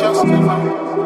Just give up.